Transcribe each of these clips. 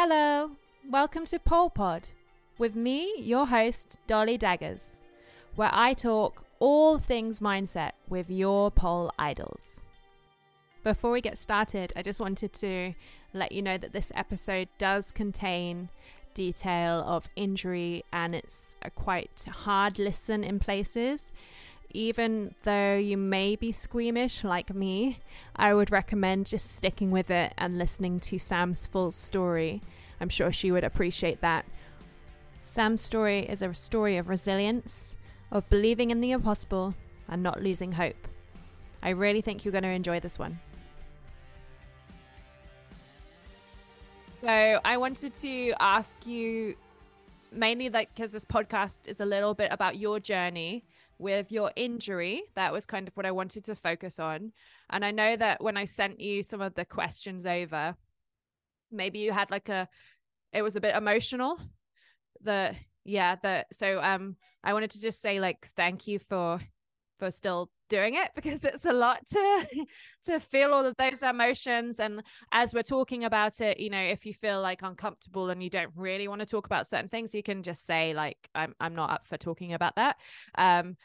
Hello, welcome to Pole Pod with me, your host, Dolly Daggers, where I talk all things mindset with your pole idols. Before we get started, I just wanted to let you know that this episode does contain detail of injury and it's a quite hard listen in places. Even though you may be squeamish like me, I would recommend just sticking with it and listening to Sam's full story. I'm sure she would appreciate that. Sam's story is a story of resilience, of believing in the impossible, and not losing hope. I really think you're going to enjoy this one. So, I wanted to ask you mainly like because this podcast is a little bit about your journey with your injury. That was kind of what I wanted to focus on. And I know that when I sent you some of the questions over, maybe you had like a, it was a bit emotional. The, yeah, the, so um, I wanted to just say like, thank you for, for still doing it because it's a lot to to feel all of those emotions. And as we're talking about it you know if you feel like uncomfortable and you don't really want to talk about certain things you can just say like i'm i'm not up for talking about that. Um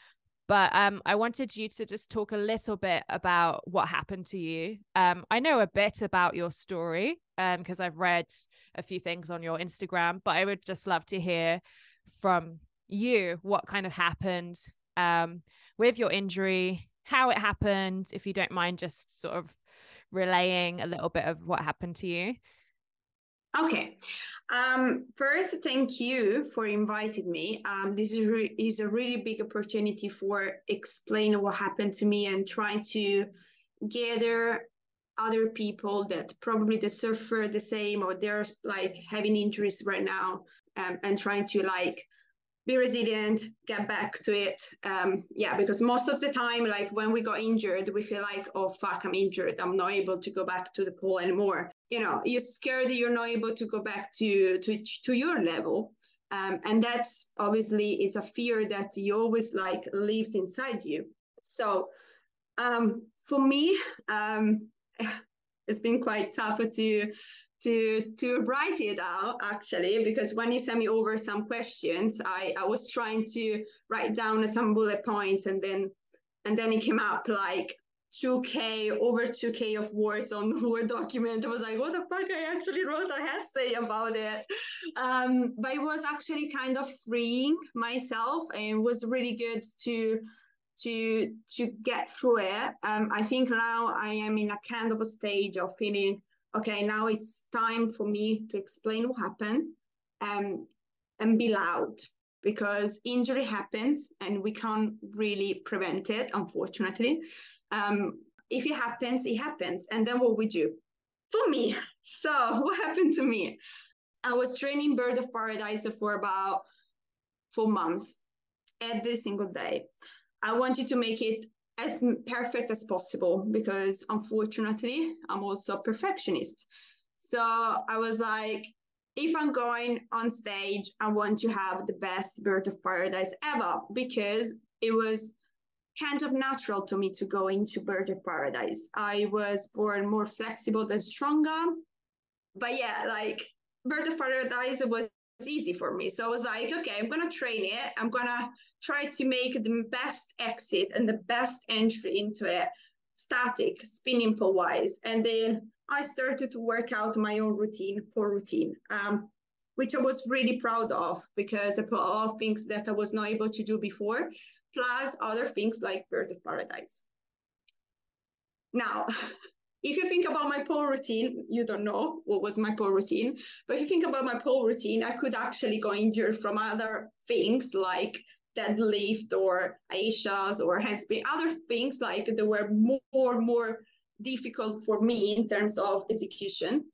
but um i wanted you to just talk a little bit about what happened to you. Um i know a bit about your story um because i've read a few things on your instagram but i would just love to hear from you what kind of happened. Um with your injury, how it happened, if you don't mind just sort of relaying a little bit of what happened to you. Okay. Um, first, thank you for inviting me. Um, this is, re- is a really big opportunity for explain what happened to me and trying to gather other people that probably they suffer the same or they're like having injuries right now um, and trying to like be resilient, get back to it. Um, yeah, because most of the time, like when we got injured, we feel like, oh fuck, I'm injured. I'm not able to go back to the pool anymore. You know, you're scared that you're not able to go back to to to your level. Um, and that's obviously it's a fear that you always like lives inside you. So um, for me, um, it's been quite tough to to to write it out actually because when you sent me over some questions i i was trying to write down some bullet points and then and then it came up like 2k over 2k of words on word document. I was like what the fuck? I actually wrote a essay about it. Um, but it was actually kind of freeing myself and was really good to to to get through it. Um, i think now i am in a kind of a stage of feeling okay, now it's time for me to explain what happened um, and be loud because injury happens and we can't really prevent it, unfortunately. Um, if it happens, it happens. And then what we do? For me, so what happened to me? I was training Bird of Paradise for about four months every single day. I wanted to make it as perfect as possible because unfortunately I'm also a perfectionist. So I was like, if I'm going on stage, I want to have the best bird of paradise ever because it was kind of natural to me to go into bird of paradise. I was born more flexible than stronger. But yeah, like bird of paradise was easy for me. So I was like, okay, I'm gonna train it. I'm gonna try to make the best exit and the best entry into it static, spinning pole wise. And then I started to work out my own routine, pole routine, um, which I was really proud of because I put all things that I was not able to do before, plus other things like Bird of Paradise. Now, if you think about my pole routine, you don't know what was my pole routine. But if you think about my pole routine, I could actually go injured from other things like deadlift or Aishas or handspring, other things like that were more more difficult for me in terms of execution.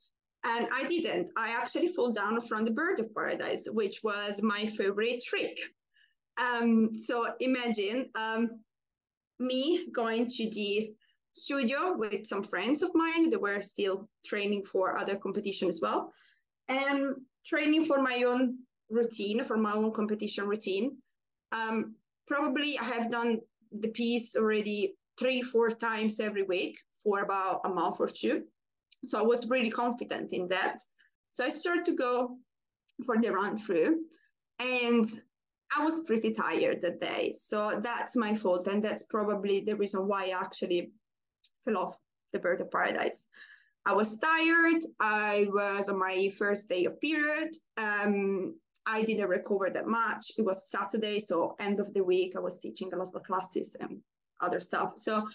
And I didn't. I actually fall down from the bird of paradise, which was my favorite trick. Um, so imagine um, me going to the studio with some friends of mine that were still training for other competition as well, and training for my own routine, for my own competition routine. Um, probably I have done the piece already three, four times every week for about a month or two. So I was really confident in that. So I started to go for the run through and I was pretty tired that day. So that's my fault. And that's probably the reason why I actually fell off the bird of paradise. I was tired. I was on my first day of period. Um, I didn't recover that much. It was Saturday, so end of the week, I was teaching a lot of classes and other stuff. So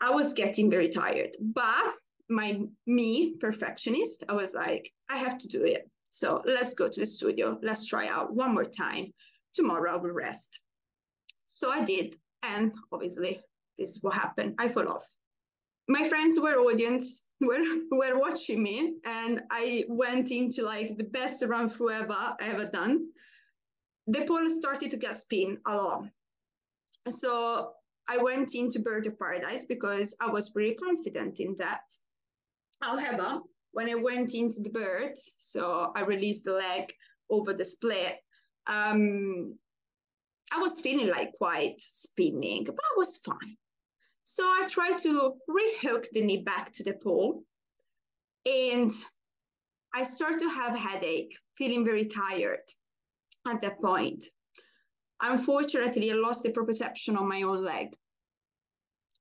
I was getting very tired. But my me perfectionist, I was like, I have to do it. So let's go to the studio. Let's try out one more time. Tomorrow I will rest. So I did, and obviously this is what happened. I fell off. My friends were audience were were watching me, and I went into like the best run through ever ever done. The pole started to get spin a lot, so I went into Bird of Paradise because I was pretty confident in that. However, when I went into the bird, so I released the leg over the split, um, I was feeling like quite spinning, but I was fine. So I try to rehook the knee back to the pole, and I start to have headache, feeling very tired at that point. Unfortunately, I lost the proprioception on my own leg.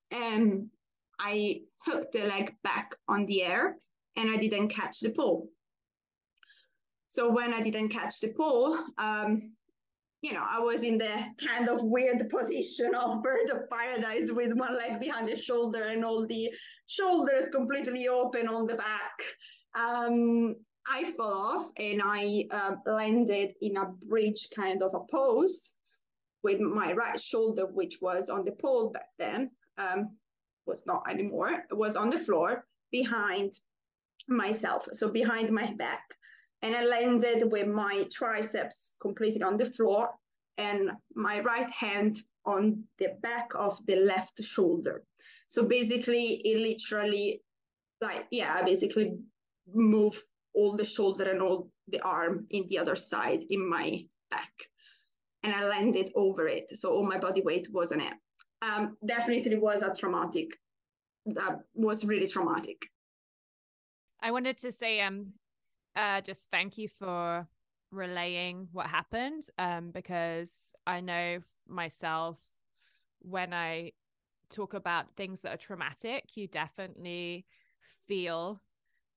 And I hooked the leg back on the air and I didn't catch the pole. So when I didn't catch the pole, um, you know, I was in the kind of weird position of bird of paradise with one leg behind the shoulder and all the shoulders completely open on the back. Um, I fell off and I uh, landed in a bridge kind of a pose with my right shoulder, which was on the pole back then, um, was not anymore, was on the floor behind myself, so behind my back. And I landed with my triceps completely on the floor and my right hand on the back of the left shoulder. So basically, it literally, like, yeah, I basically move all the shoulder and all the arm in the other side in my back. And I landed over it. So all my body weight was on it. Um, definitely was a traumatic, that was really traumatic. I wanted to say um uh just thank you for relaying what happened um because I know myself when I talk about things that are traumatic you definitely feel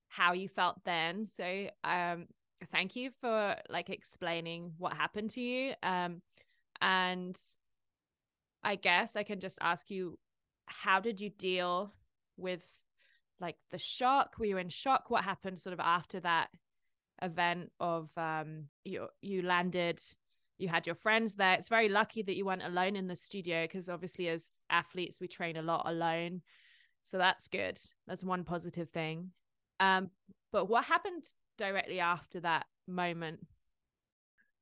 how you felt then so um thank you for like explaining what happened to you um and I guess I can just ask you how did you deal with like the shock? Were you in shock? What happened sort of after that event of um you you landed you had your friends there. It's very lucky that you weren't alone in the studio because obviously as athletes we train a lot alone. So that's good. That's one positive thing. Um but what happened directly after that moment?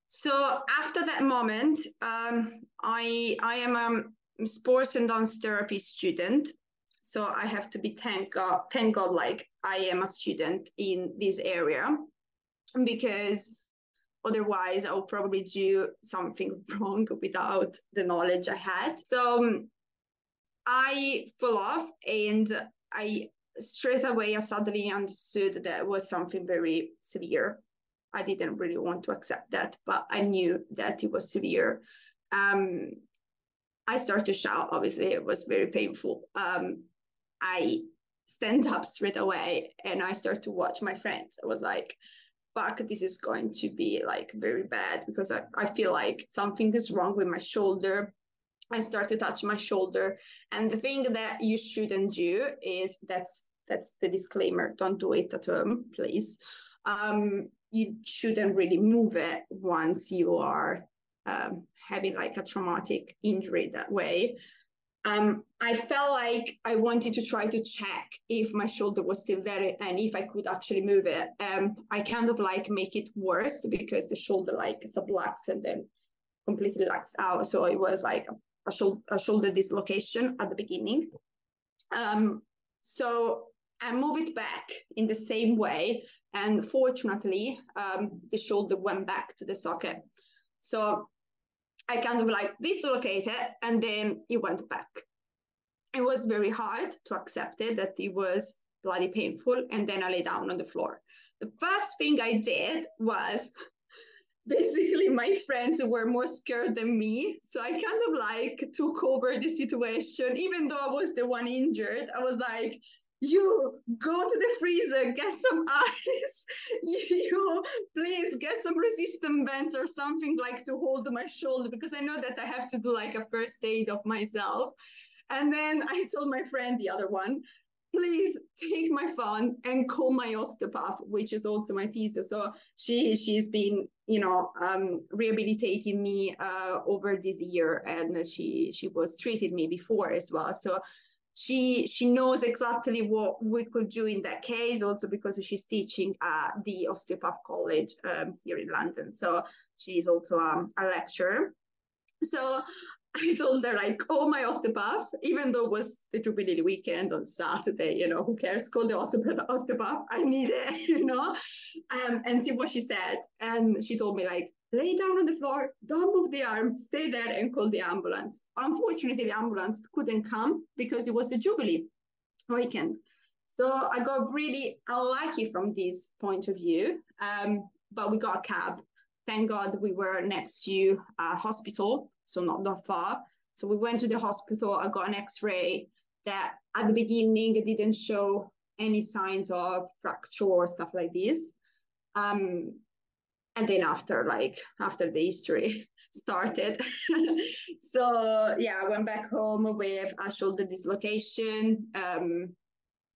So after that moment um i i am a sports and dance therapy student. So I have to be thank God, thank God, like I am a student in this area because otherwise I would probably do something wrong without the knowledge I had. So um, I fell off and I straight away I suddenly understood that it was something very severe. I didn't really want to accept that, but I knew that it was severe. Um, I started to shout. Obviously, it was very painful. Um, I stand up straight away and I start to watch my friends. I was like, fuck, this is going to be like very bad because I, I feel like something is wrong with my shoulder. I start to touch my shoulder. And the thing that you shouldn't do is that's that's the disclaimer. Don't do it at home, please. Um, you shouldn't really move it once you are um, having like a traumatic injury that way um, I felt like I wanted to try to check if my shoulder was still there and if I could actually move it. Um, I kind of like make it worse because the shoulder like subluxes and then completely lax out. So it was like a, shoulder, a shoulder dislocation at the beginning. Um, so I move it back in the same way. And fortunately, um, the shoulder went back to the socket. So I kind of like dislocated and then it went back. It was very hard to accept it that it was bloody painful. And then I lay down on the floor. the first thing I did was basically my friends were more scared than me. So I kind of like took over the situation, even though I was the one injured. I was like, you go to the freezer, get some ice. you please get some resistant bands or something like to hold my shoulder because I know that I have to do like a first aid of myself. And then I told my friend, the other one, please take my phone and call my osteopath, which is also my physio. So she she's been you know um, rehabilitating me uh, over this year, and she she was treated me before as well. So she she knows exactly what we could do in that case. Also because she's teaching at the osteopath college um, here in London. So she's also um, a lecturer. So I told her like, oh, my osteopath, even though it was the Jubilee weekend on Saturday, you know, who cares? Call the osteopath, osteopath. I need it, you know, um, and see what she said. And she told me like, lay down on the floor, don't move the arm, stay there and call the ambulance. Unfortunately, the ambulance couldn't come because it was the Jubilee weekend. So I got really unlucky from this point of view. Um, but we got a cab. Thank God we were next to a hospital so not that far. So we went to the hospital. I got an X-ray that at the beginning didn't show any signs of fracture or stuff like this. Um, and then after, like after the history started, so yeah, I went back home with a shoulder dislocation. Um,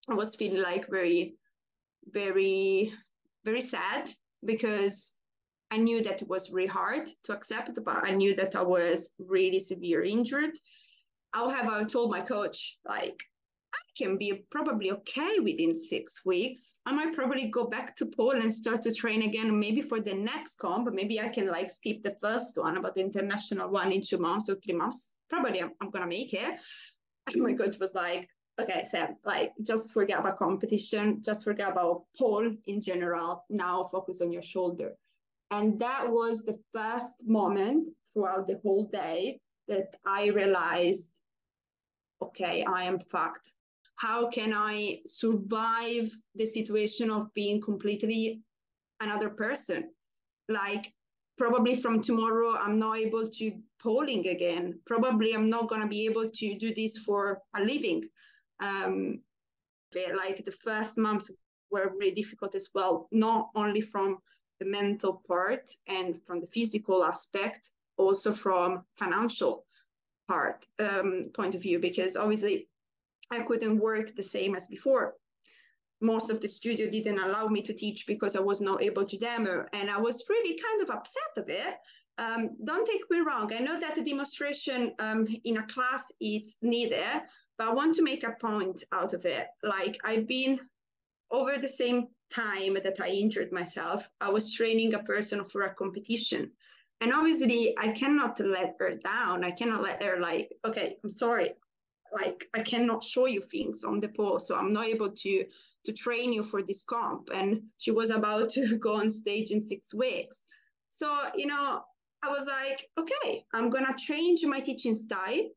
I was feeling like very, very, very sad because I knew that it was really hard to accept, but I knew that I was really severe injured. However, I told my coach, like, can be probably okay within six weeks. I might probably go back to Poland and start to train again, maybe for the next comp, but maybe I can like skip the first one about the international one in two months or three months. Probably I'm, I'm gonna make it. And oh my coach was like, okay, Sam, like just forget about competition, just forget about pole in general. Now focus on your shoulder. And that was the first moment throughout the whole day that I realized, okay, I am fucked. How can I survive the situation of being completely another person? Like, probably from tomorrow, I'm not able to polling again. Probably I'm not going to be able to do this for a living. Um, like the first months were really difficult as well, not only from the mental part and from the physical aspect, also from financial part um, point of view, because obviously I couldn't work the same as before. Most of the studio didn't allow me to teach because I was not able to demo, and I was really kind of upset of it. Um, don't take me wrong. I know that the demonstration um, in a class is needed, but I want to make a point out of it. Like I've been over the same time that I injured myself, I was training a person for a competition. And obviously, I cannot let her down. I cannot let her, like, okay, I'm sorry. Like, I cannot show you things on the pole. So I'm not able to to train you for this comp. And she was about to go on stage in six weeks. So, you know, I was like, okay, I'm to change my teaching style,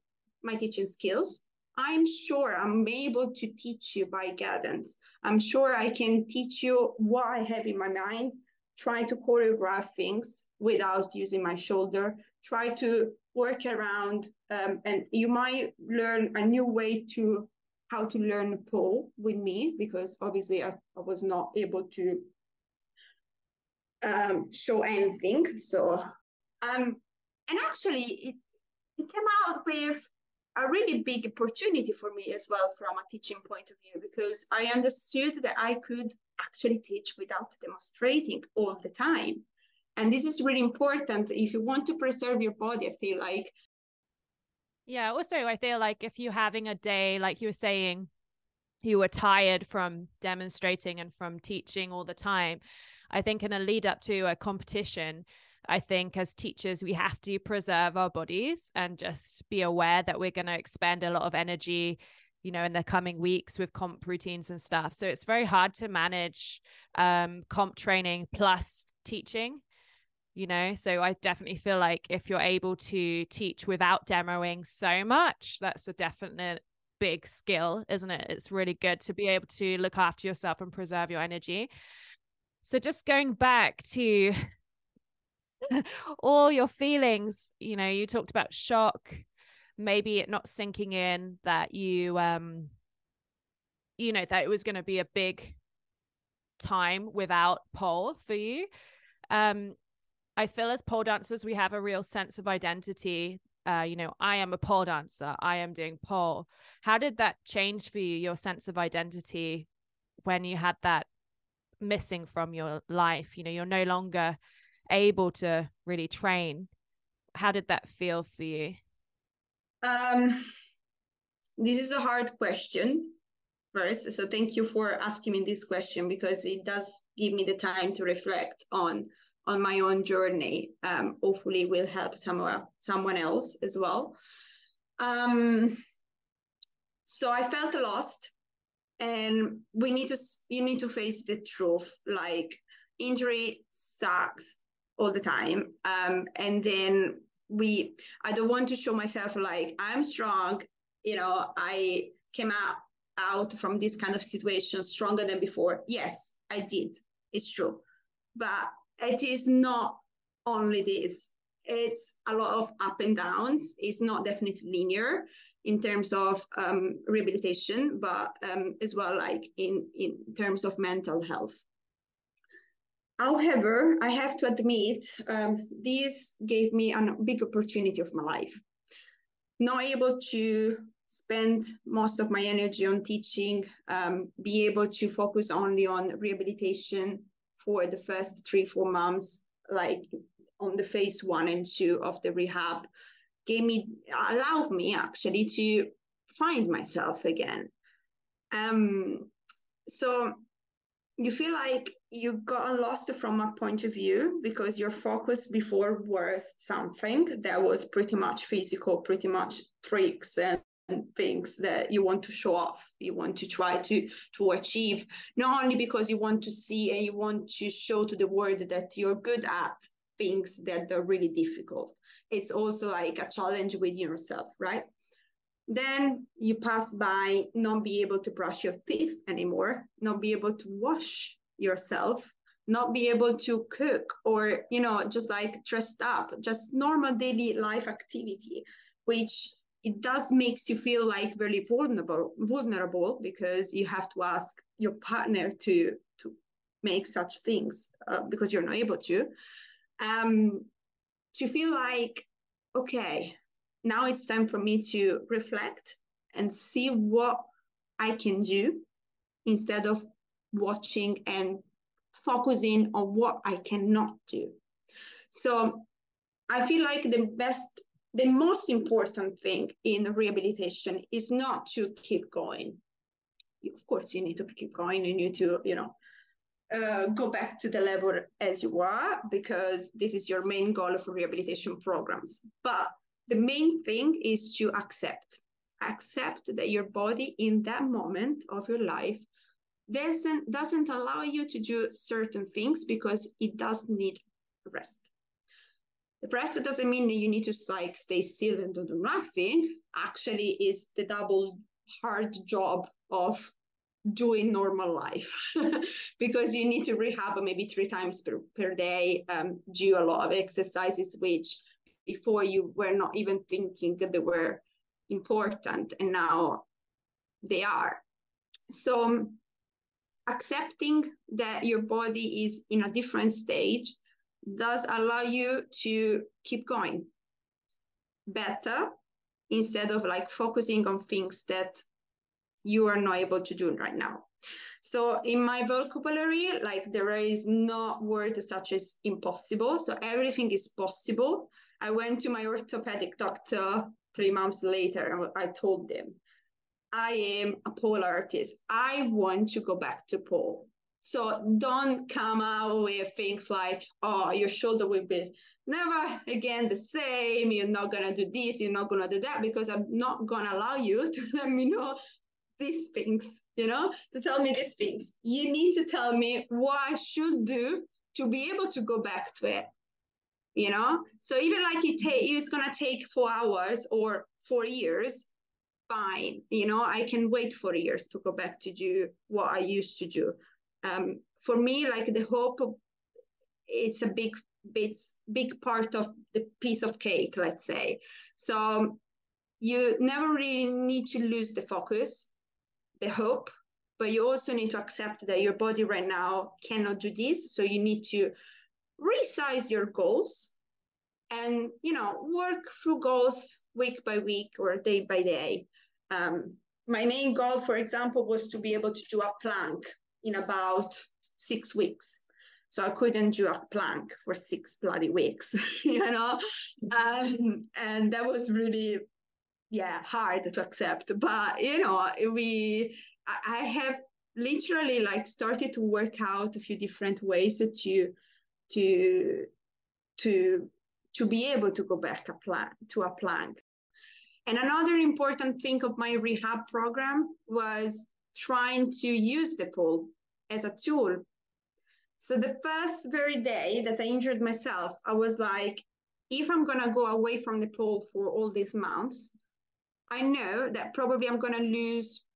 my teaching skills. I'm sure I'm able to teach you by guidance. I'm sure I can teach you what I have in my mind, trying to choreograph things without using my shoulder, try to work around, um, and you might learn a new way to how to learn pole with me because obviously I, I was not able to um, show anything. So, um, and actually, it, it came out with a really big opportunity for me as well from a teaching point of view because I understood that I could actually teach without demonstrating all the time. And this is really important if you want to preserve your body. I feel like. Yeah. Also, I feel like if you're having a day, like you were saying, you were tired from demonstrating and from teaching all the time. I think in a lead up to a competition, I think as teachers, we have to preserve our bodies and just be aware that we're going to expend a lot of energy, you know, in the coming weeks with comp routines and stuff. So it's very hard to manage um, comp training plus teaching, you know. So I definitely feel like if you're able to teach without demoing so much, that's a definite big skill, isn't it? It's really good to be able to look after yourself and preserve your energy. So just going back to all your feelings, you know, you talked about shock, maybe it not sinking in that you um you know that it was going to be a big time without pole for you. Um I feel as pole dancers we have a real sense of identity. Uh, you know, I am a pole dancer. I am doing pole. How did that change for you, your sense of identity, when you had that missing from your life? You know, you're no longer able to really train. How did that feel for you? Um, this is a hard question first. So thank you for asking me this question because it does give me the time to reflect on on my own journey. Um, hopefully will help someone someone else as well. Um, so I felt lost and we need to you need to face the truth like injury sucks all the time um, and then we i don't want to show myself like i'm strong you know i came out out from this kind of situation stronger than before yes i did it's true but it is not only this it's a lot of up and downs it's not definitely linear in terms of um, rehabilitation but um, as well like in in terms of mental health However, I have to admit, um, this gave me a big opportunity of my life. Not able to spend most of my energy on teaching, um, be able to focus only on rehabilitation for the first three, four months, like on the phase one and two of the rehab, gave me, allowed me actually to find myself again. Um, so you feel like you got lost from a point of view because your focus before was something that was pretty much physical, pretty much tricks and things that you want to show off you want to try to to achieve not only because you want to see and you want to show to the world that you're good at things that are really difficult. It's also like a challenge with yourself right? Then you pass by not be able to brush your teeth anymore, not be able to wash yourself, not be able to cook or, you know, just like dressed up, just normal daily life activity, which it does makes you feel like very vulnerable, vulnerable because you have to ask your partner to to make such things uh, because you're not able to. Um, to feel like, okay, now it's time for me to reflect and see what I can do instead of watching and focusing on what I cannot do. So I feel like the best, the most important thing in rehabilitation is not to keep going. Of course, you need to keep going. You need to, you know, uh, go back to the level as you are because this is your main goal for rehabilitation programs. But the main thing is to accept accept that your body in that moment of your life doesn't doesn't allow you to do certain things because it does need rest the rest doesn't mean that you need to like stay still and do nothing. Actually is the double hard job of doing normal life. Because you need to rehab maybe three times per, per day um, do a lot of exercises which before you were not even thinking that they were important and now they are. So accepting that your body is in a different stage does allow you to keep going better instead of like focusing on things that you are not able to do right now so in my vocabulary like there is no word such as impossible so everything is possible I went to my orthopedic doctor three months later and I told them, I am a pole artist. I want to go back to pole. So don't come out with things like, oh, your shoulder will be never again the same. You're not going to do this. You're not going to do that because I'm not going to allow you to let me know these things, you know, to tell me these things. You need to tell me what I should do to be able to go back to it you know so even like it ta- it's gonna take four hours or four years fine you know i can wait four years to go back to do what i used to do Um, for me, like the hope, it's a big, big, big part of the piece of cake, let's say. So you never really need to lose the focus, the hope, but you also need to accept that your body right now cannot do this. So you need to resize your goals and you know work through goals week by week or day by day um, my main goal for example was to be able to do a plank in about six weeks. So i couldn't do a plank for six bloody weeks you know? Um, and that was really yeah hard to accept. But you know we i have literally like started to work out a few different ways to to to to be able to go back a plan, to a plank. And another important thing of my rehab program was trying to use the pole as a tool. So the first very day that I injured myself, I was like, if I'm gonna go away from the pole for all these months, I know that probably I'm gonna lose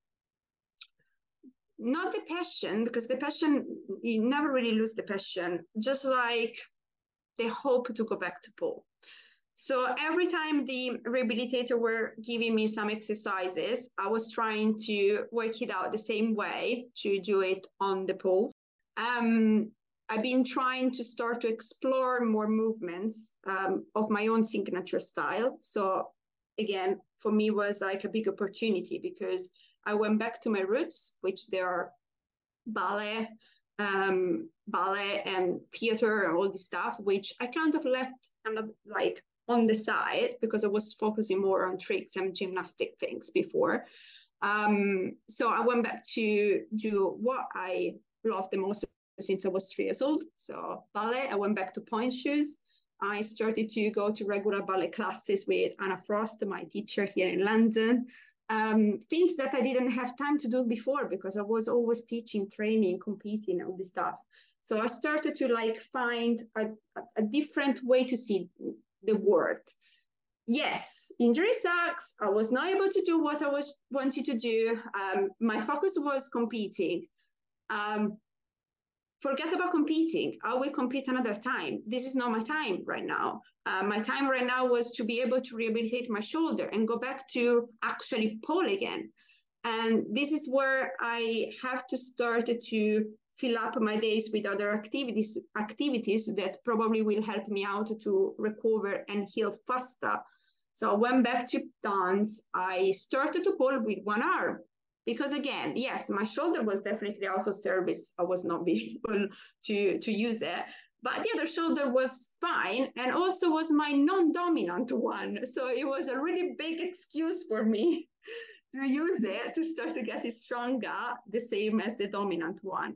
not the passion because the passion you never really lose the passion just like the hope to go back to pole. So every time the rehabilitator were giving me some exercises, I was trying to work it out the same way to do it on the pole. Um, I've been trying to start to explore more movements um, of my own signature style. So again, for me was like a big opportunity because I went back to my roots, which they are ballet, um, ballet and theater and all this stuff, which I kind of left kind of like on the side because I was focusing more on tricks and gymnastic things before. Um, so I went back to do what I loved the most since I was three years old. So ballet, I went back to pointe shoes. I started to go to regular ballet classes with Anna Frost, my teacher here in London um, things that I didn't have time to do before because I was always teaching, training, competing, all this stuff. So I started to like find a, a different way to see the world. Yes, injury sucks. I was not able to do what I was wanted to do. Um, my focus was competing. Um, forget about competing. I will compete another time. This is not my time right now. Uh, my time right now was to be able to rehabilitate my shoulder and go back to actually pole again. And this is where I have to start to fill up my days with other activities activities that probably will help me out to recover and heal faster. So I went back to dance. I started to pull with one arm because again yes my shoulder was definitely out of service i was not being able to to use it but the other shoulder was fine and also was my non-dominant one so it was a really big excuse for me to use it to start to get it stronger the same as the dominant one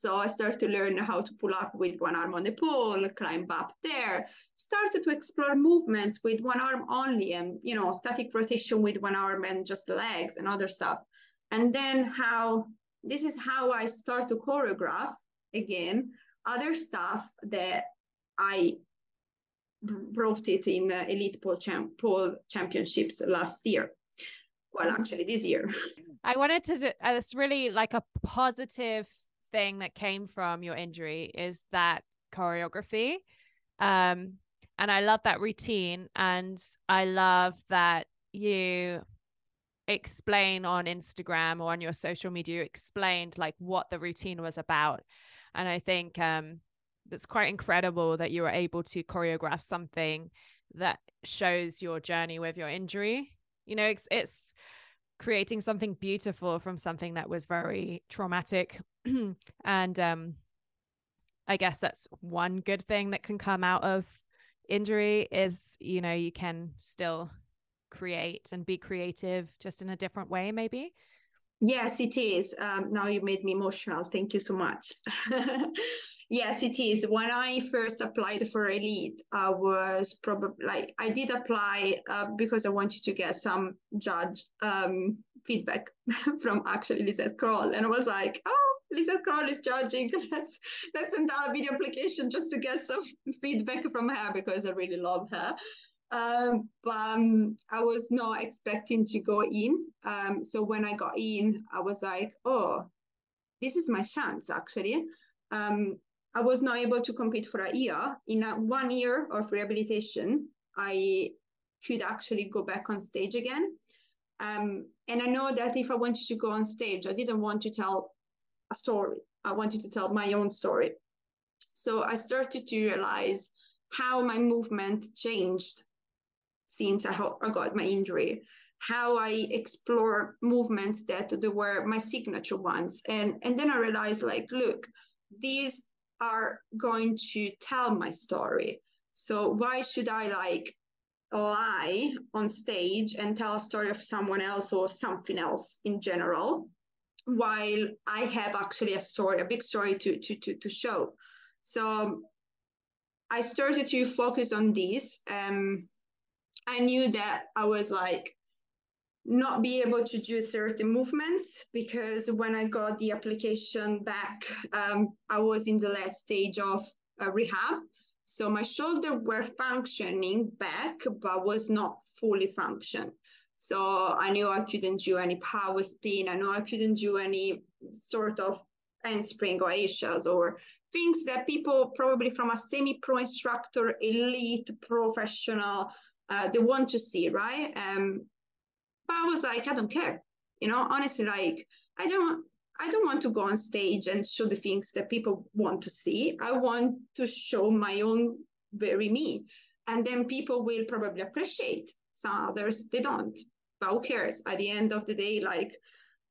so I started to learn how to pull up with one arm on the pole, climb up there, started to explore movements with one arm only and, you know, static rotation with one arm and just legs and other stuff and then how this is how I start to choreograph again other stuff that I brought it in the elite pole, champ- pole championships last year. Well, actually, this year. I wanted to. Do, uh, it's really like a positive thing that came from your injury is that choreography, um, and I love that routine, and I love that you explain on Instagram or on your social media, you explained like what the routine was about. And I think um it's quite incredible that you were able to choreograph something that shows your journey with your injury. You know, it's, it's creating something beautiful from something that was very traumatic. and um I guess that's one good thing that can come out of injury is, you know, you can still create and be creative just in a different way, maybe? Yes, it is. Um, now you made me emotional. Thank you so much. yes, it is. When I first applied for Elite, I was probably like, I did apply uh, because I wanted to get some judge um, feedback from actually Lizette Kroll. And I was like, oh, Lizette Kroll is judging. Let's let's send out a video application just to get some feedback from her because I really love her. Um, but um, I was not expecting to go in. Um, so when I got in, I was like, oh, this is my chance actually. Um, I was not able to compete for a year. In a, one year of rehabilitation, I could actually go back on stage again. Um, and I know that if I wanted to go on stage, I didn't want to tell a story. I wanted to tell my own story. So I started to realize how my movement changed since I, I got my injury, how I explore movements that were my signature ones. And, and then I realized like, look, these are going to tell my story. So why should I like lie on stage and tell a story of someone else or something else in general? While I have actually a story, a big story to to to, to show. So I started to focus on this. Um, I knew that I was like not be able to do certain movements because when I got the application back, um, I was in the last stage of uh, rehab. So my shoulder were functioning back, but was not fully function. So I knew I couldn't do any power spin. I know I couldn't do any sort of handspring or Aishas or things that people probably from a semi-pro instructor, elite, professional, uh, they want to see, right? Um, but I was like, I don't care. You know, honestly, like I don't I don't want to go on stage and show the things that people want to see. I want to show my own very me. And then people will probably appreciate. Some others they don't. But who cares? At the end of the day, like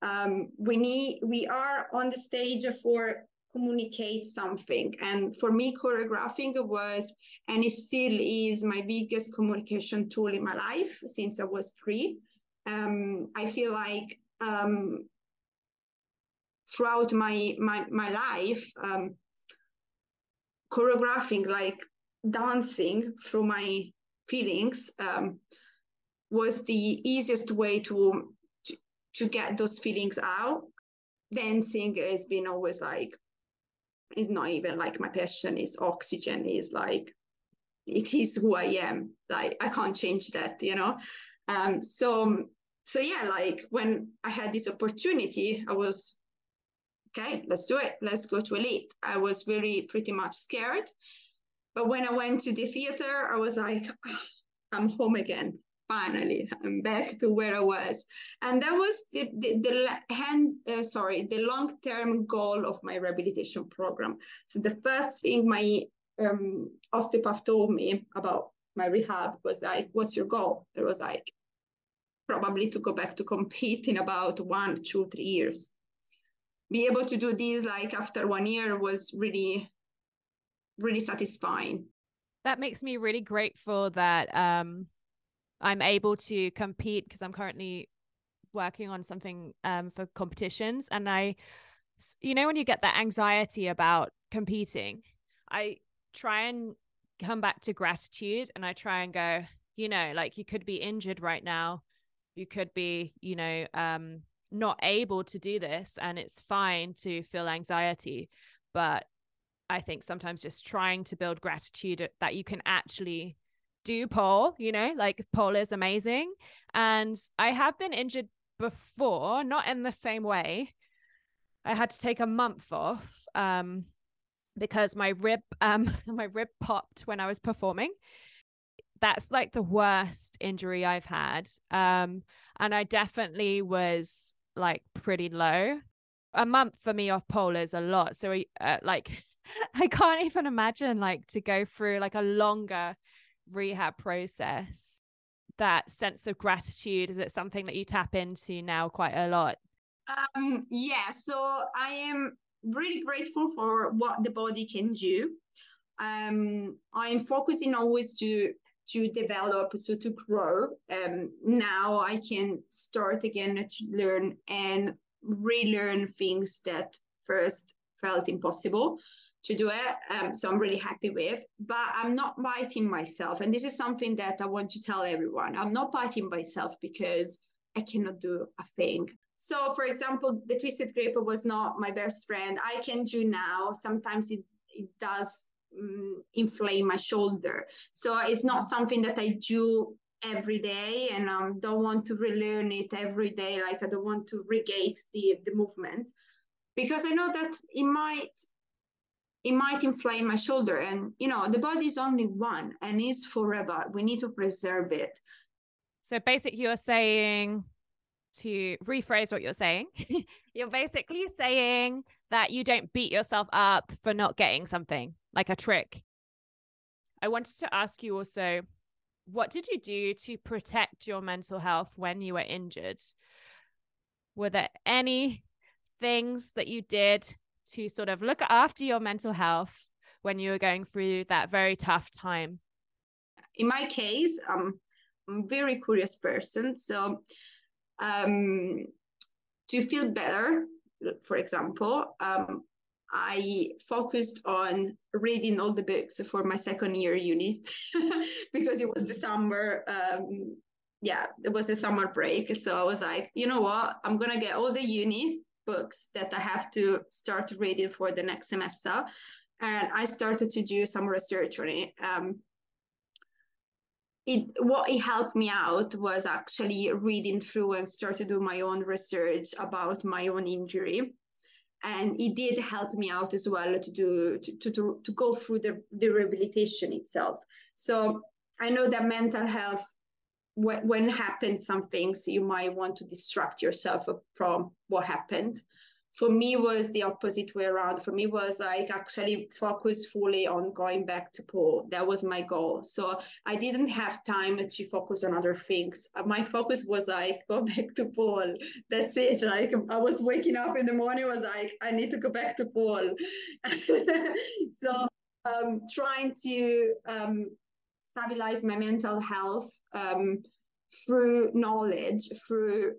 um, we need we are on the stage for communicate something. And for me, choreographing was and it still is my biggest communication tool in my life since I was three um, I feel like um, throughout my my my life, um, choreographing, like dancing through my feelings, um, was the easiest way to, to to get those feelings out. Dancing has been always like it's not even like my passion is oxygen is like it is who I am. Like I can't change that, you know. Um, so so yeah, like when I had this opportunity, I was okay, let's do it. Let's go to elite. I was very pretty much scared. But when I went to the theater, I was like, oh, I'm home again. Finally, I'm back to where I was. And that was the, the, the hand, uh, sorry, the long-term goal of my rehabilitation program. So the first thing my um, osteopath told me about my rehab was like, what's your goal? It was like, probably to go back to compete in about one, two, three years. Be able to do this like after one year was really, really satisfying. That makes me really grateful that um, I'm able to compete because I'm currently working on something um, for competitions. And I, you know, when you get that anxiety about competing, I try and come back to gratitude and I try and go, you know, like you could be injured right now you could be you know um not able to do this and it's fine to feel anxiety but i think sometimes just trying to build gratitude that you can actually do pole you know like pole is amazing. And i have been injured before not in the same way. I had to take a month off um because my rib um my rib popped when i was performing that's like the worst injury I've had. Um, and I definitely was like pretty low. A month for me off pole is a lot. So, uh, like, I can't even imagine like to go through like a longer rehab process. That sense of gratitude is it something that you tap into now quite a lot? Um, yeah. So I am really grateful for what the body can do. Um, I'm focusing always to to develop, so to grow. Um, now I can start again to learn and relearn things that first felt impossible to do it. Um, so I'm really happy with, but I'm not biting myself. And this is something that I want to tell everyone. I'm not biting myself because I cannot do a thing. So, for example, the twisted grip was not my best friend. I can do now. Sometimes it, it does um, inflame my shoulder. So it's not something that I do every day and um, don't want to relearn it every day. Like I don't want to regate the, the movement. because I know that it might it might inflame my shoulder and you know the body is only one and is forever we need to preserve it so basically you're saying to rephrase what you're saying you're basically saying that you don't beat yourself up for not getting something like a trick i wanted to ask you also what did you do to protect your mental health when you were injured were there any things that you did to sort of look after your mental health when you were going through that very tough time? In my case, um, I'm a very curious person. So, um, to feel better, for example, um, I focused on reading all the books for my second year uni because it was the summer. Um, yeah, it was a summer break. So I was like, you know what? I'm going to get all the uni books that I have to start reading for the next semester. And I started to do some research on it. Um, it what it helped me out was actually reading through and start to do my own research about my own injury. And it did help me out as well to do to, to, to go through the, the rehabilitation itself. So i know that mental health when, when happens some things you might want to distract yourself from what happened for me was the opposite way around. For me was like actually focus fully on going back to pool. That was my goal. So i didn't have time to focus on other things. My focus was like go back to pool. That's it. Like i was waking up in the morning was like i need to go back to pool. So um, trying to um, stabilize my mental health um, through knowledge, through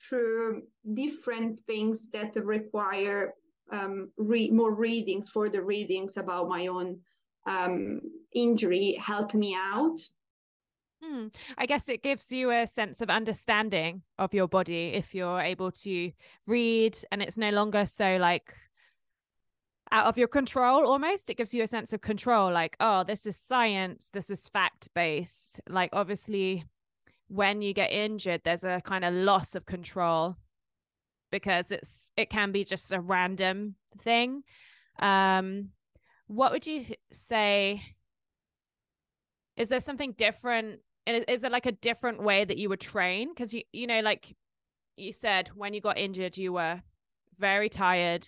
through different things that require um, re- more readings for the readings about my own um, injury help me out. Hmm. I guess it gives you a sense of understanding of your body if you're able to read and it's no longer so like out of your control almost it gives you a sense of control like oh this is science this is fact based like obviously when you get injured there's a kind of loss of control because it's it can be just a random thing. Um what would you say is there something different is, there like a different way that you would train? Because you you know like you said when you got injured you were very tired.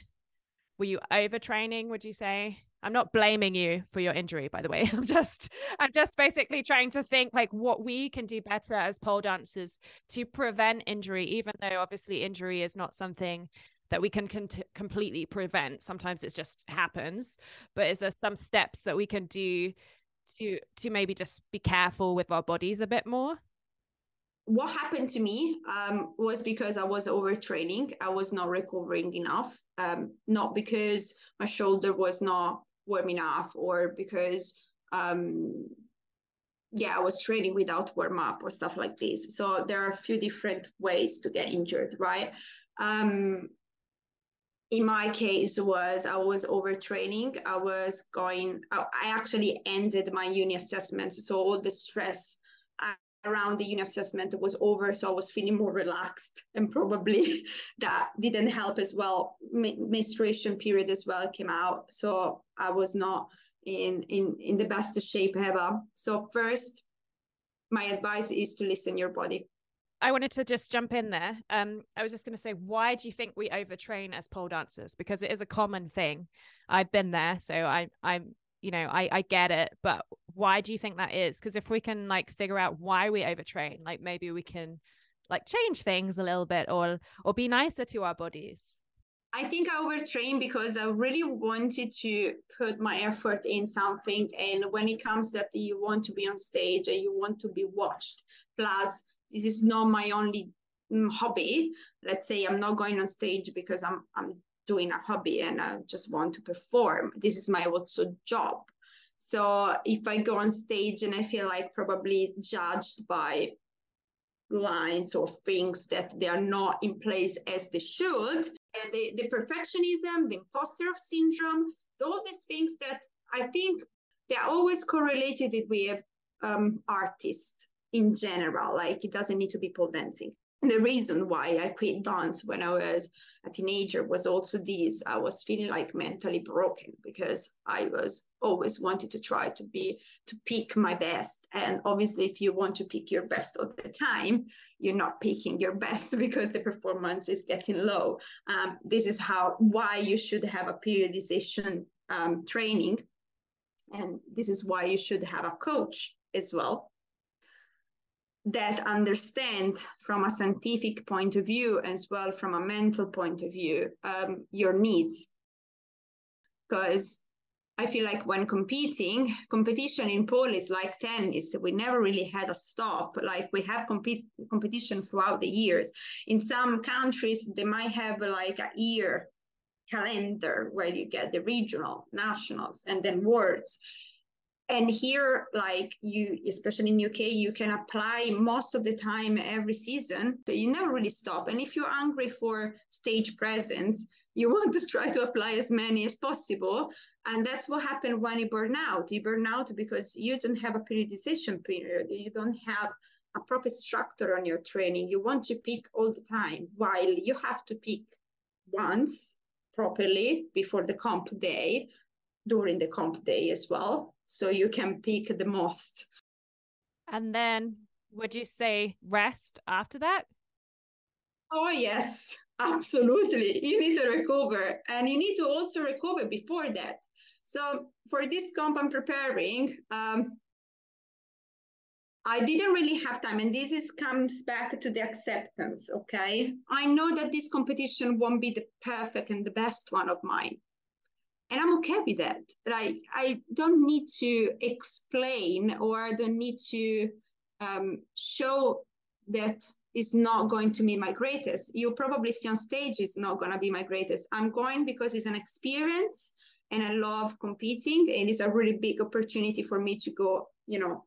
Were you overtraining would you say i'm not blaming you for your injury by the way. I'm just i'm just basically trying to think like what we can do better as pole dancers to prevent injury even though obviously injury is not something that we can con- completely prevent. Sometimes it just happens but is there some steps that we can do to to maybe just be careful with our bodies a bit more? What happened to me um, was because I was overtraining. I was not recovering enough, um, not because my shoulder was not warm enough or because, um, yeah, I was training without warm up or stuff like this. So there are a few different ways to get injured, right? Um, in my case was I was overtraining. I was going, I actually ended my uni assessments. So all the stress around the uni assessment was over so i was feeling more relaxed and probably that didn't help as well menstruation period as well came out so i was not in in in the best shape ever so first my advice is to listen your body I wanted to just jump in there. Um, I was just going to say, why do you think we overtrain as pole dancers? Because it is a common thing. I've been there, so I, I'm you know i i get it but why do you think that is because if we can like figure out why we overtrain like maybe we can like change things a little bit or or be nicer to our bodies I think I overtrained because I really wanted to put my effort in something. And when it comes that you want to be on stage and you want to be watched, plus this is not my only mm, hobby. Let's say I'm not going on stage because I'm I'm doing a hobby and I just want to perform. This is my also job. So if I go on stage and I feel like probably judged by lines or things that they are not in place as they should, and the, the perfectionism, the imposter syndrome, those these things that I think they're always correlated with um, artists in general. Like it doesn't need to be pole dancing. the reason why I quit dance when I was a teenager was also this. I was feeling like mentally broken because i was always wanted to try to be to pick my best. And obviously if you want to pick your best all the time you're not picking your best because the performance is getting low. Um, this is how why you should have a periodization um, training. And this is why you should have a coach as well that understand from a scientific point of view as well from a mental point of view um, your needs. Because i feel like when competing competition in pole is like tennis. We never really had a stop. Like we have compete competition throughout the years. In some countries they might have like a year calendar where you get the regional nationals and then worlds and here like you especially in uk you can apply most of the time every season so you never really stop. And if you're hungry for stage presence you want to try to apply as many as possible. And that's what happened when you burn out. You burn out because you don't have a periodization period. You don't have a proper structure on your training. You want to pick all the time while you have to pick once properly before the comp day during the comp day as well so you can pick the most. And then would you say rest after that? Oh, yes, absolutely. You need to recover and you need to also recover before that. So for this comp I'm preparing, um, I didn't really have time, and this is comes back to the acceptance. Okay, I know that this competition won't be the perfect and the best one of mine, and i'm okay with that. Like i don't need to explain or i don't need to um, show that is not going to be my greatest. You probably see on stage is not going to be my greatest. I'm going because it's an experience and i love competing and it's a really big opportunity for me to go you know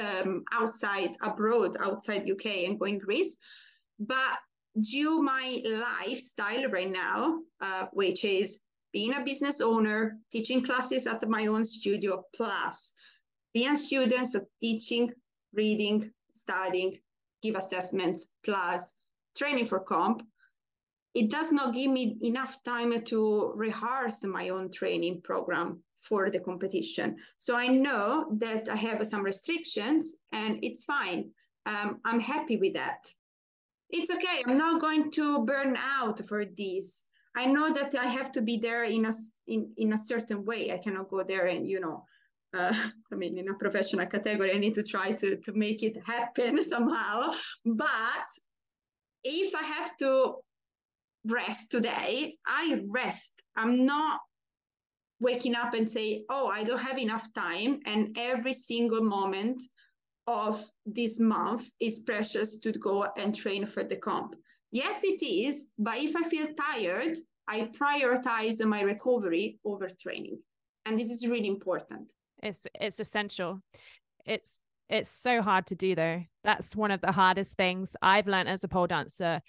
um, outside abroad outside uk and go in greece. But due my lifestyle right now uh, which is being a business owner, teaching classes at my own studio, plus being students, so teaching, reading, studying, give assessments, plus training for comp, it does not give me enough time to rehearse my own training program for the competition. So I know that I have some restrictions and it's fine. Um, I'm happy with that. It's okay. I'm not going to burn out for this. I know that I have to be there in a in, in a certain way. I cannot go there and you know, uh, I mean, in a professional category, I need to try to to make it happen somehow. But if I have to rest today, I rest. I'm not waking up and say, "Oh, I don't have enough time," and every single moment of this month is precious to go and train for the comp. Yes, it is. But if I feel tired, I prioritize my recovery over training. And this is really important. It's it's essential. It's it's so hard to do though. That's one of the hardest things I've learned as a pole dancer.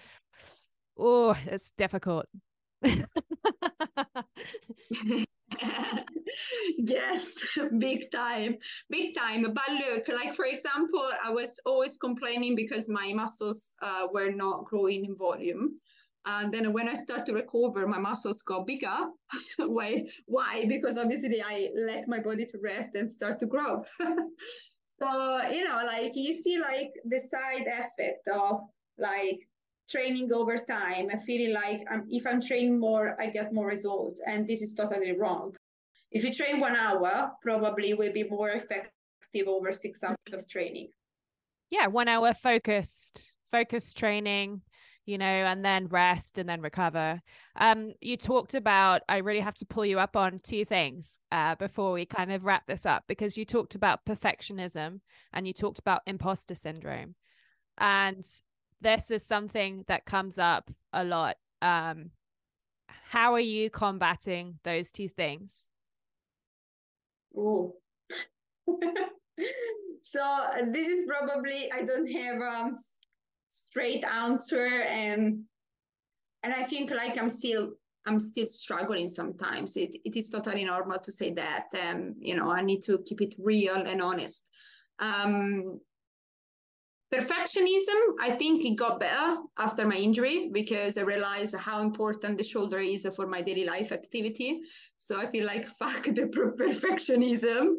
Oh, it's difficult. yes, big time, big time. But look, like for example, I was always complaining because my muscles uh, were not growing in volume. And then when I start to recover, my muscles got bigger. Why? Why? Because obviously I let my body to rest and start to grow. so you know, like you see, like the side effect of like training over time and feeling like if I'm training more, I get more results. And this is totally wrong. If you train one hour, probably will be more effective over six hours of training. Yeah, one hour focused, focused training, you know, and then rest and then recover. Um, you talked about, I really have to pull you up on two things uh, before we kind of wrap this up because you talked about perfectionism and you talked about imposter syndrome. And this is something that comes up a lot. Um, how are you combating those two things? Oh, so this is probably I don't have a straight answer, and and I think like I'm still I'm still struggling sometimes. It it is totally normal to say that. Um, you know, I need to keep it real and honest. Um, Perfectionism, I think it got better after my injury because I realized how important the shoulder is for my daily life activity. So I feel like fuck the perfectionism.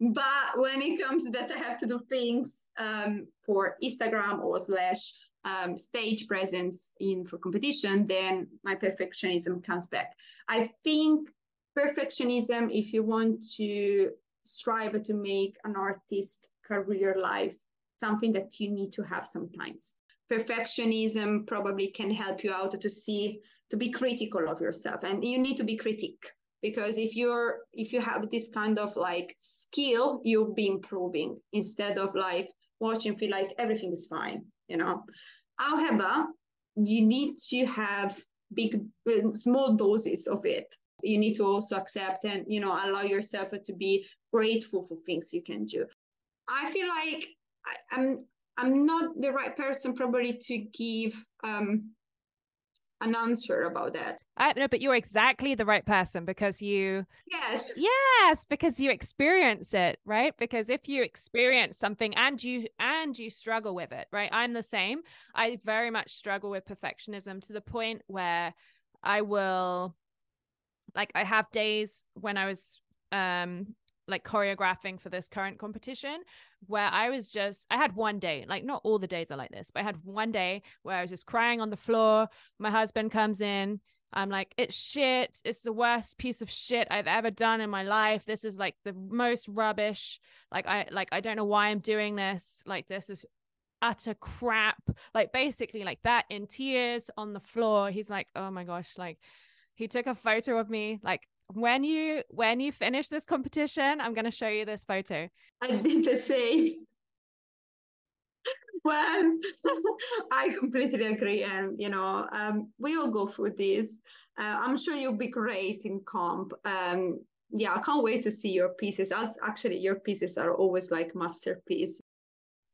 But when it comes that I have to do things um, for Instagram or slash um, stage presence in for competition, then my perfectionism comes back. I think perfectionism, if you want to strive to make an artist career life something that you need to have sometimes. Perfectionism probably can help you out to see, to be critical of yourself. And you need to be critic because if you're if you have this kind of like skill you'll be improving instead of like watching feel like everything is fine you know however you need to have big uh, small doses of it you need to also accept and you know allow yourself to be grateful for things you can do i feel like I, am I'm, I'm not the right person probably to give um, an answer about that. I know, but you're exactly the right person because you yes. Yes because you experience it right? Because if you experience something and you and you struggle with it right? I'm the same. I very much struggle with perfectionism to the point where I will like I have days when I was um like choreographing for this current competition where I was just I had one day, like not all the days are like this, but I had one day where I was just crying on the floor. My husband comes in. I'm like, it's shit. It's the worst piece of shit I've ever done in my life. This is like the most rubbish. Like I like I don't know why I'm doing this. Like this is utter crap. Like basically like that in tears on the floor. He's like, "Oh my gosh, like he took a photo of me like when you when you finish this competition i'm going to show you this photo. I did the same. Well i completely agree and you know um, we all go through this. Uh, i'm sure you'll be great in comp um, yeah i can't wait to see your pieces. Actually your pieces are always like masterpiece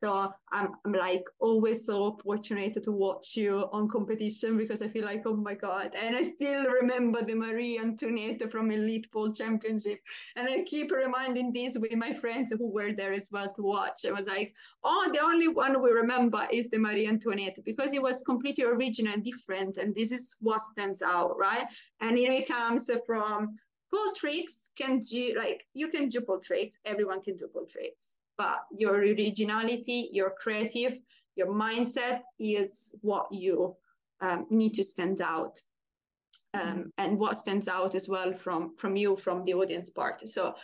so I'm, I'm like always so fortunate to watch you on competition because I feel like, oh my God. And I still remember the Marie Antoinette from Elite Pole Championship. And I keep reminding this with my friends who were there as well to watch. I was like, oh, the only one we remember is the Marie Antoinette because it was completely original and different. And this is what stands out, right? And here it comes from pole tricks can do like you can do pole tricks everyone can do pole tricks but your originality, your creative, your mindset is what you um, need to stand out. Um, mm-hmm. and what stands out as well from from you from the audience part. So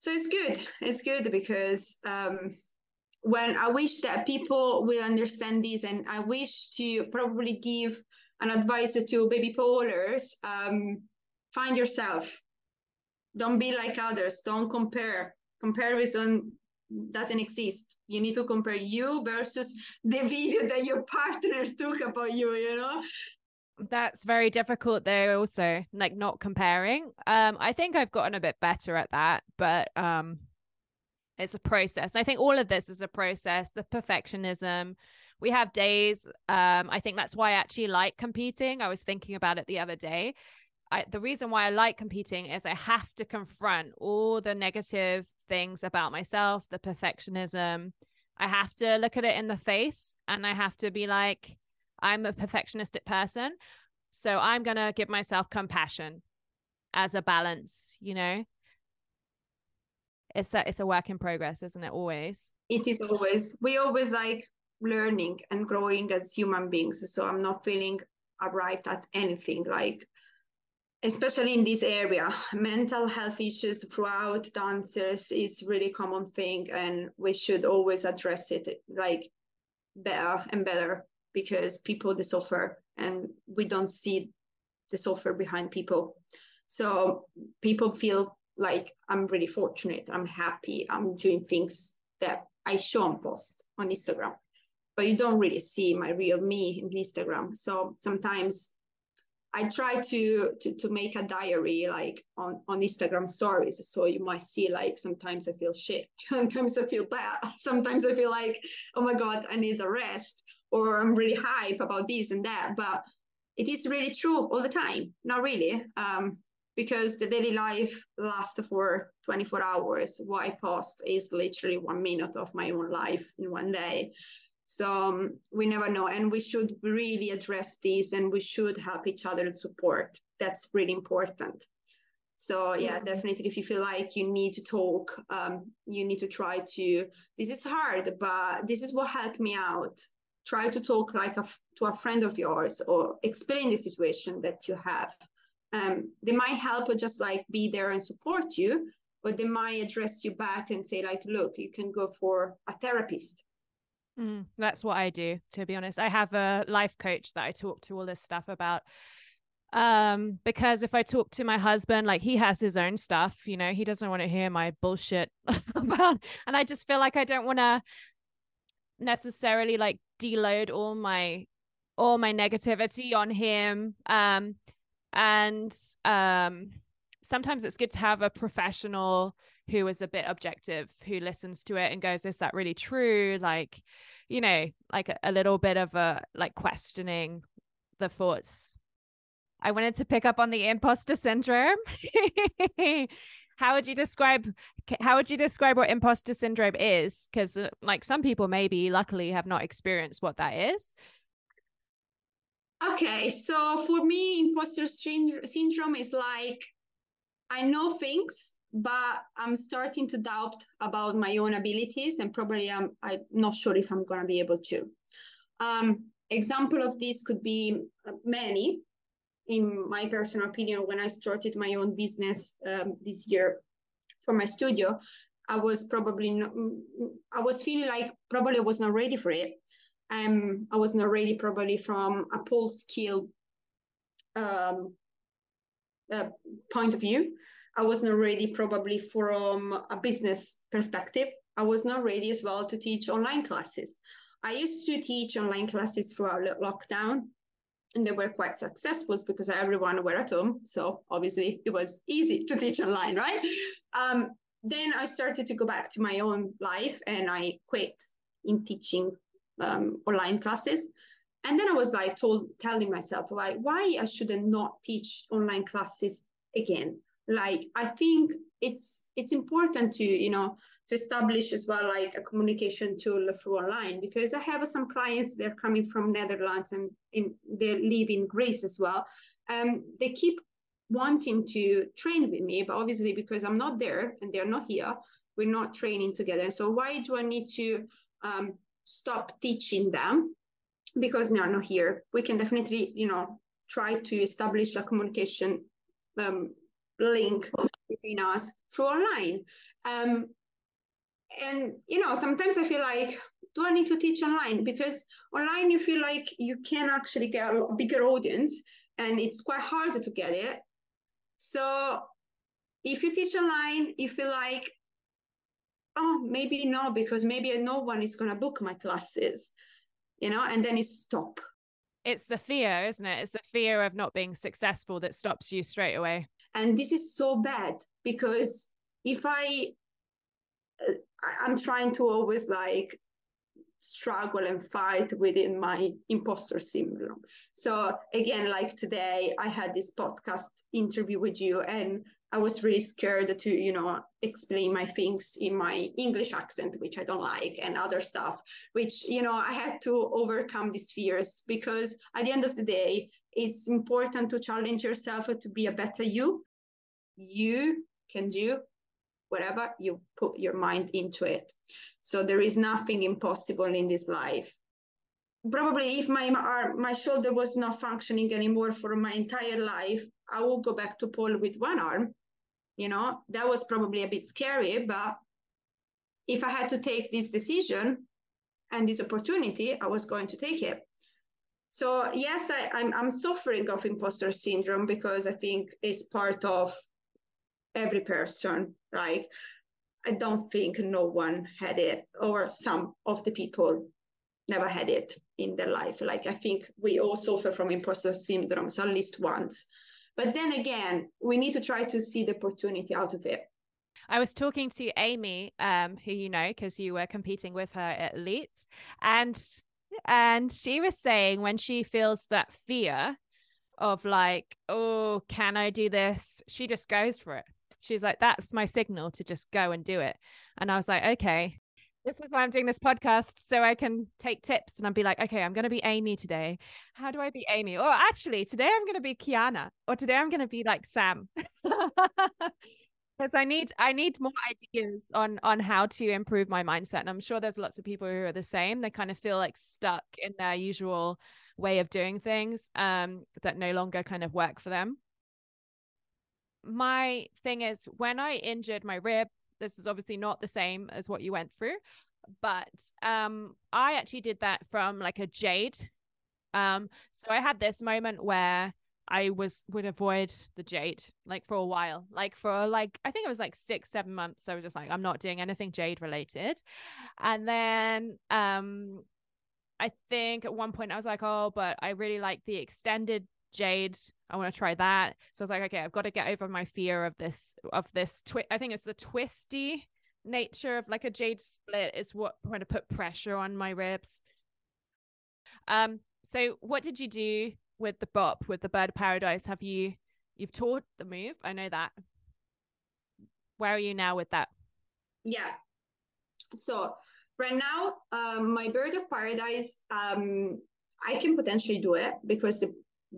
so it's good. It's good because um, when i wish that people will understand this and i wish to probably give an advice to baby polers um, find yourself. Don't be like others. Don't compare. Comparison doesn't exist. You need to compare you versus the video that your partner took about you, you know? That's very difficult though also, like not comparing. Um I think I've gotten a bit better at that, but um it's a process. I think all of this is a process, the perfectionism. We have days um I think that's why I actually like competing. I was thinking about it the other day I, the reason why I like competing is I have to confront all the negative things about myself, the perfectionism. I have to look at it in the face and I have to be like, I'm a perfectionistic person. So I'm going to give myself compassion as a balance, you know? It's a, it's a work in progress, isn't it? Always. It is always. We always like learning and growing as human beings. So I'm not feeling arrived at anything like especially in this area. Mental health issues throughout dancers is really common thing and we should always address it like better and better because people they suffer and we don't see the suffer behind people. So people feel like i'm really fortunate. I'm happy. I'm doing things that i show and post on instagram. But you don't really see my real me in instagram. So sometimes I try to, to to make a diary like on on Instagram stories. So you might see like sometimes I feel shit, sometimes I feel bad, sometimes I feel like oh my god I need a rest, or I'm really hype about this and that. But it is really true all the time. Not really, um, because the daily life lasts for 24 hours. What I post is literally one minute of my own life in one day. So um, we never know. And we should really address these and we should help each other and support. That's really important. So yeah, mm-hmm. definitely if you feel like you need to talk, um, you need to try to, this is hard, but this is what helped me out. Try to talk like a, to a friend of yours or explain the situation that you have. Um, they might help or just like be there and support you, but they might address you back and say like, look, you can go for a therapist Mm, that's what I do, to be honest. I have a life coach that I talk to all this stuff about. Um, because if I talk to my husband, like he has his own stuff, you know, he doesn't want to hear my bullshit about, and I just feel like I don't want to necessarily like deload all my all my negativity on him. Um, and um, sometimes it's good to have a professional who is a bit objective who listens to it and goes is that really true? Like you know like a, a little bit of a like questioning the thoughts. I wanted to pick up on the imposter syndrome. How would you describe how would you describe what imposter syndrome is? Because uh, like some people maybe luckily have not experienced what that is. Okay so for me imposter syndrome is like i know things but I'm starting to doubt about my own abilities, and probably I'm I'm not sure if I'm gonna be able to. Um, example of this could be many. In my personal opinion, when I started my own business um, this year for my studio, I was probably not, I was feeling like probably I was not ready for it. Um, I was not ready probably from a pole skill um, uh, point of view. I was not ready probably from a business perspective. I was not ready as well to teach online classes. I used to teach online classes throughout lockdown and they were quite successful because everyone were at home. So obviously it was easy to teach online, right? Um, then I started to go back to my own life and I quit in teaching um, online classes. And then I was like told, telling myself, like, why I shouldn't not teach online classes again? Like i think it's it's important to you know to establish as well like a communication tool through online because i have some clients they're coming from netherlands and in they live in greece as well. Um they keep wanting to train with me but obviously because i'm not there and they're not here we're not training together. So why do i need to um, stop teaching them? Because they're not here. We can definitely you know try to establish a communication um, link between us through online. Um, and you know, sometimes I feel like, do I need to teach online? Because online you feel like you can actually get a bigger audience, and it's quite hard to get it. So if you teach online, you feel like, oh, maybe no, because maybe no one is gonna book my classes, you know, and then you stop. It's the fear, isn't it? It's the fear of not being successful that stops you straight away. And this is so bad because if I, uh, I'm trying to always like struggle and fight within my imposter syndrome. So again, like today, I had this podcast interview with you, and I was really scared to, you know, explain my things in my English accent, which I don't like, and other stuff, which, you know, I had to overcome these fears because at the end of the day, it's important to challenge yourself to be a better you. You can do whatever you put your mind into it. So there is nothing impossible in this life. Probably if my arm, uh, my shoulder was not functioning anymore for my entire life, I would go back to pole with one arm. You know, that was probably a bit scary, but if I had to take this decision and this opportunity, I was going to take it. So yes, I, I'm I'm suffering of imposter syndrome because I think it's part of every person. Like I don't think no one had it, or some of the people never had it in their life. Like I think we all suffer from imposter syndromes at least once. But then again, we need to try to see the opportunity out of it. I was talking to Amy, um, who you know, because you were competing with her at Elite, and and she was saying when she feels that fear of like, oh, can I do this? She just goes for it. She's like, that's my signal to just go and do it. And I was like, okay. this is why I'm doing this podcast so I can take tips and I'll be like, okay, I'm going to be Amy today. How do I be Amy? Or actually, today I'm going to be Kiana, or today I'm going to be like Sam. Because I need I need more ideas on on how to improve my mindset, and I'm sure there's lots of people who are the same. They kind of feel like stuck in their usual way of doing things, um, that no longer kind of work for them. My thing is when I injured my rib this is obviously not the same as what you went through, but um, I actually did that from like a jade. Um, so I had this moment where I was would avoid the jade like for a while, like for like I think it was like six, seven months. So I was just like, I'm not doing anything jade related. And then um I think at one point I was like, oh, but I really like the extended jade I want to try that. So I was like, okay, I've got to get over my fear of this of this twist. I think it's the twisty nature of like a jade split is what going to put pressure on my ribs. Um, so what did you do with the bop with the bird of paradise? Have you you've taught the move? I know that. Where are you now with that? Yeah. So right now, um, my bird of paradise, um, I can potentially do it because the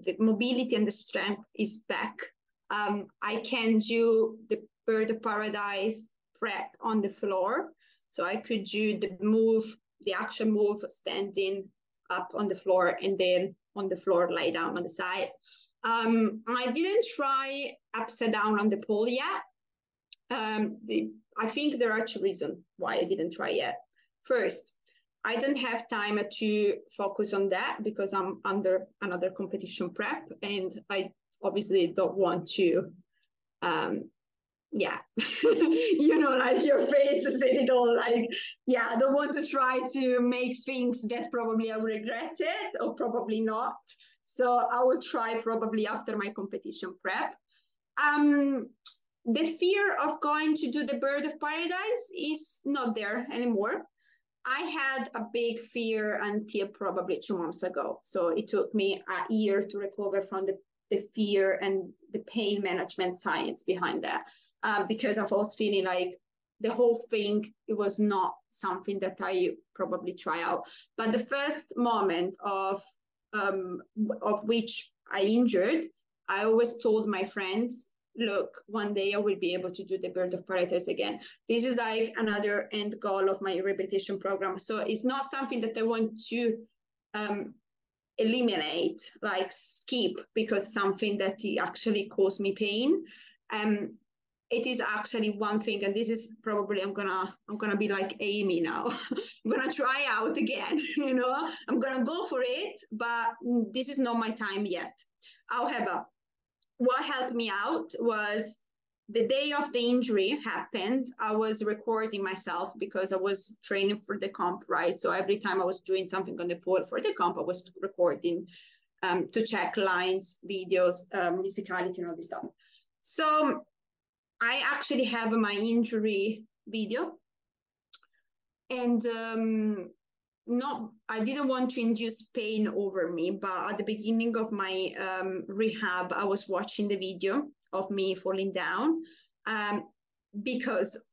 the mobility and the strength is back. Um, I can do the bird of paradise prep on the floor. So I could do the move, the actual move standing up on the floor and then on the floor lay down on the side. Um, I didn't try upside down on the pole yet. Um, the, I think there are two reasons why I didn't try yet. First, I don't have time to focus on that because I'm under another competition prep and I obviously don't want to um yeah you know like your face is it all like yeah I don't want to try to make things that probably I regret it or probably not so I will try probably after my competition prep um the fear of going to do the bird of paradise is not there anymore I had a big fear until probably two months ago. So it took me a year to recover from the, the fear and the pain management science behind that. Uh, because I was feeling like the whole thing it was not something that I probably try out. But the first moment of um, of which I injured, I always told my friends look, one day I will be able to do the bird of paradise again. This is like another end goal of my rehabilitation program. So it's not something that I want to um, eliminate, like skip, because something that actually caused me pain. Um, it is actually one thing, and this is probably I'm gonna I'm gonna be like Amy now. I'm gonna try out again. You know, I'm gonna go for it, but this is not my time yet. However, what helped me out was the day of the injury happened, I was recording myself because I was training for the comp, right? So every time I was doing something on the pole for the comp, I was recording um, to check lines, videos, um, musicality, and all this stuff. So I actually have my injury video. And um, not i didn't want to induce pain over me but at the beginning of my um, rehab i was watching the video of me falling down um, because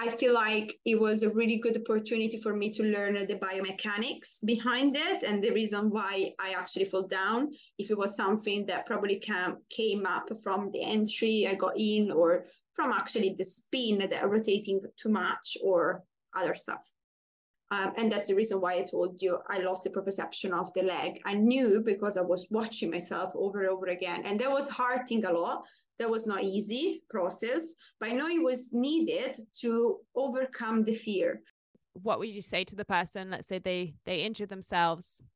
i feel like it was a really good opportunity for me to learn the biomechanics behind it and the reason why i actually fell down if it was something that probably came, up from the entry i got in or from actually the spin that rotating too much or other stuff um, and that's the reason why I told you I lost the perception of the leg. I knew because I was watching myself over and over again. And that was hurting a lot. That was not easy process, but I know it was needed to overcome the fear. What would you say to the person? Let's say they they injure themselves.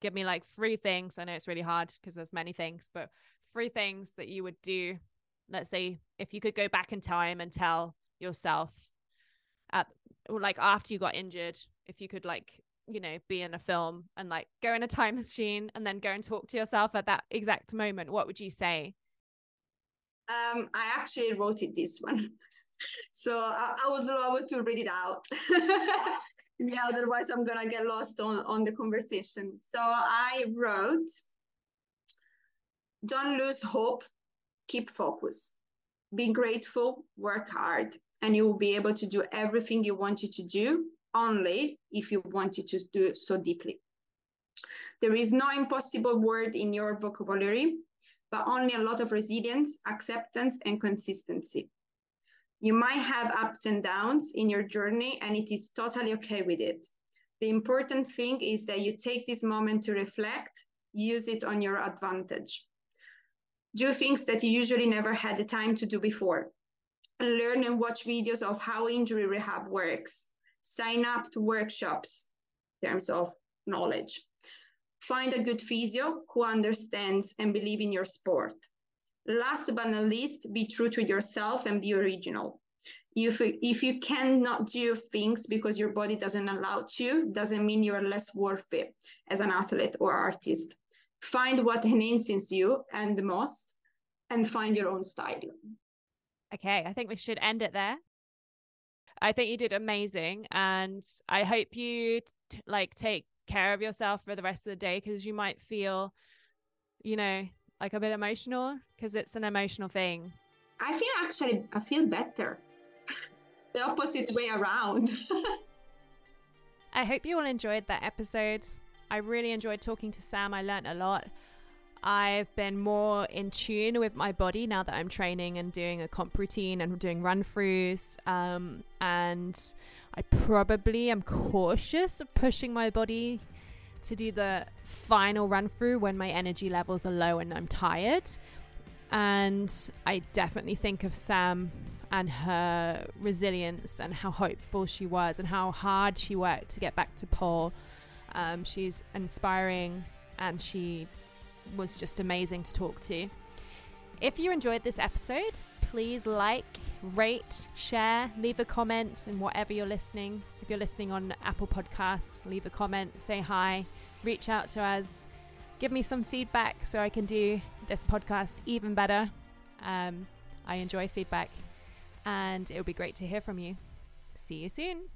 Give me like three things. I know it's really hard because there's many things, but three things that you would do. Let's say if you could go back in time and tell yourself at like after you got injured if you could like you know be in a film and like go in a time machine and then go and talk to yourself at that exact moment what would you say um i actually wrote it this one. So I, I would love to read it out. Yeah otherwise i'm gonna get lost on on the conversation. So i wrote don't lose hope keep focus. Be grateful work hard and you will be able to do everything you wanted to do only if you wanted to do it so deeply. There is no impossible word in your vocabulary, but only a lot of resilience, acceptance, and consistency. You might have ups and downs in your journey, and it is totally okay with it. The important thing is that you take this moment to reflect, use it on your advantage. Do things that you usually never had the time to do before. Learn and watch videos of how injury rehab works. Sign up to workshops in terms of knowledge. Find a good physio who understands and believe in your sport. Last but not least, be true to yourself and be original. If, if you cannot do things because your body doesn't allow to, doesn't mean you're less worth it as an athlete or artist. Find what enhances you and the most and find your own style. Okay, I think we should end it there. I think you did amazing and I hope you t- like take care of yourself for the rest of the day because you might feel you know like a bit emotional because it's an emotional thing. I feel actually I feel better. the opposite way around. I hope you all enjoyed that episode. I really enjoyed talking to Sam. I learned a lot. I've been more in tune with my body now that I'm training and doing a comp routine and doing run throughs. Um, and I probably am cautious of pushing my body to do the final run through when my energy levels are low and I'm tired. And I definitely think of Sam and her resilience and how hopeful she was and how hard she worked to get back to pole. Um, she's inspiring and she was just amazing to talk to. If you enjoyed this episode, please like, rate, share, leave a comment and whatever you're listening. If you're listening on Apple Podcasts, leave a comment, say hi, reach out to us, give me some feedback so I can do this podcast even better. Um, I enjoy feedback and it would be great to hear from you. See you soon.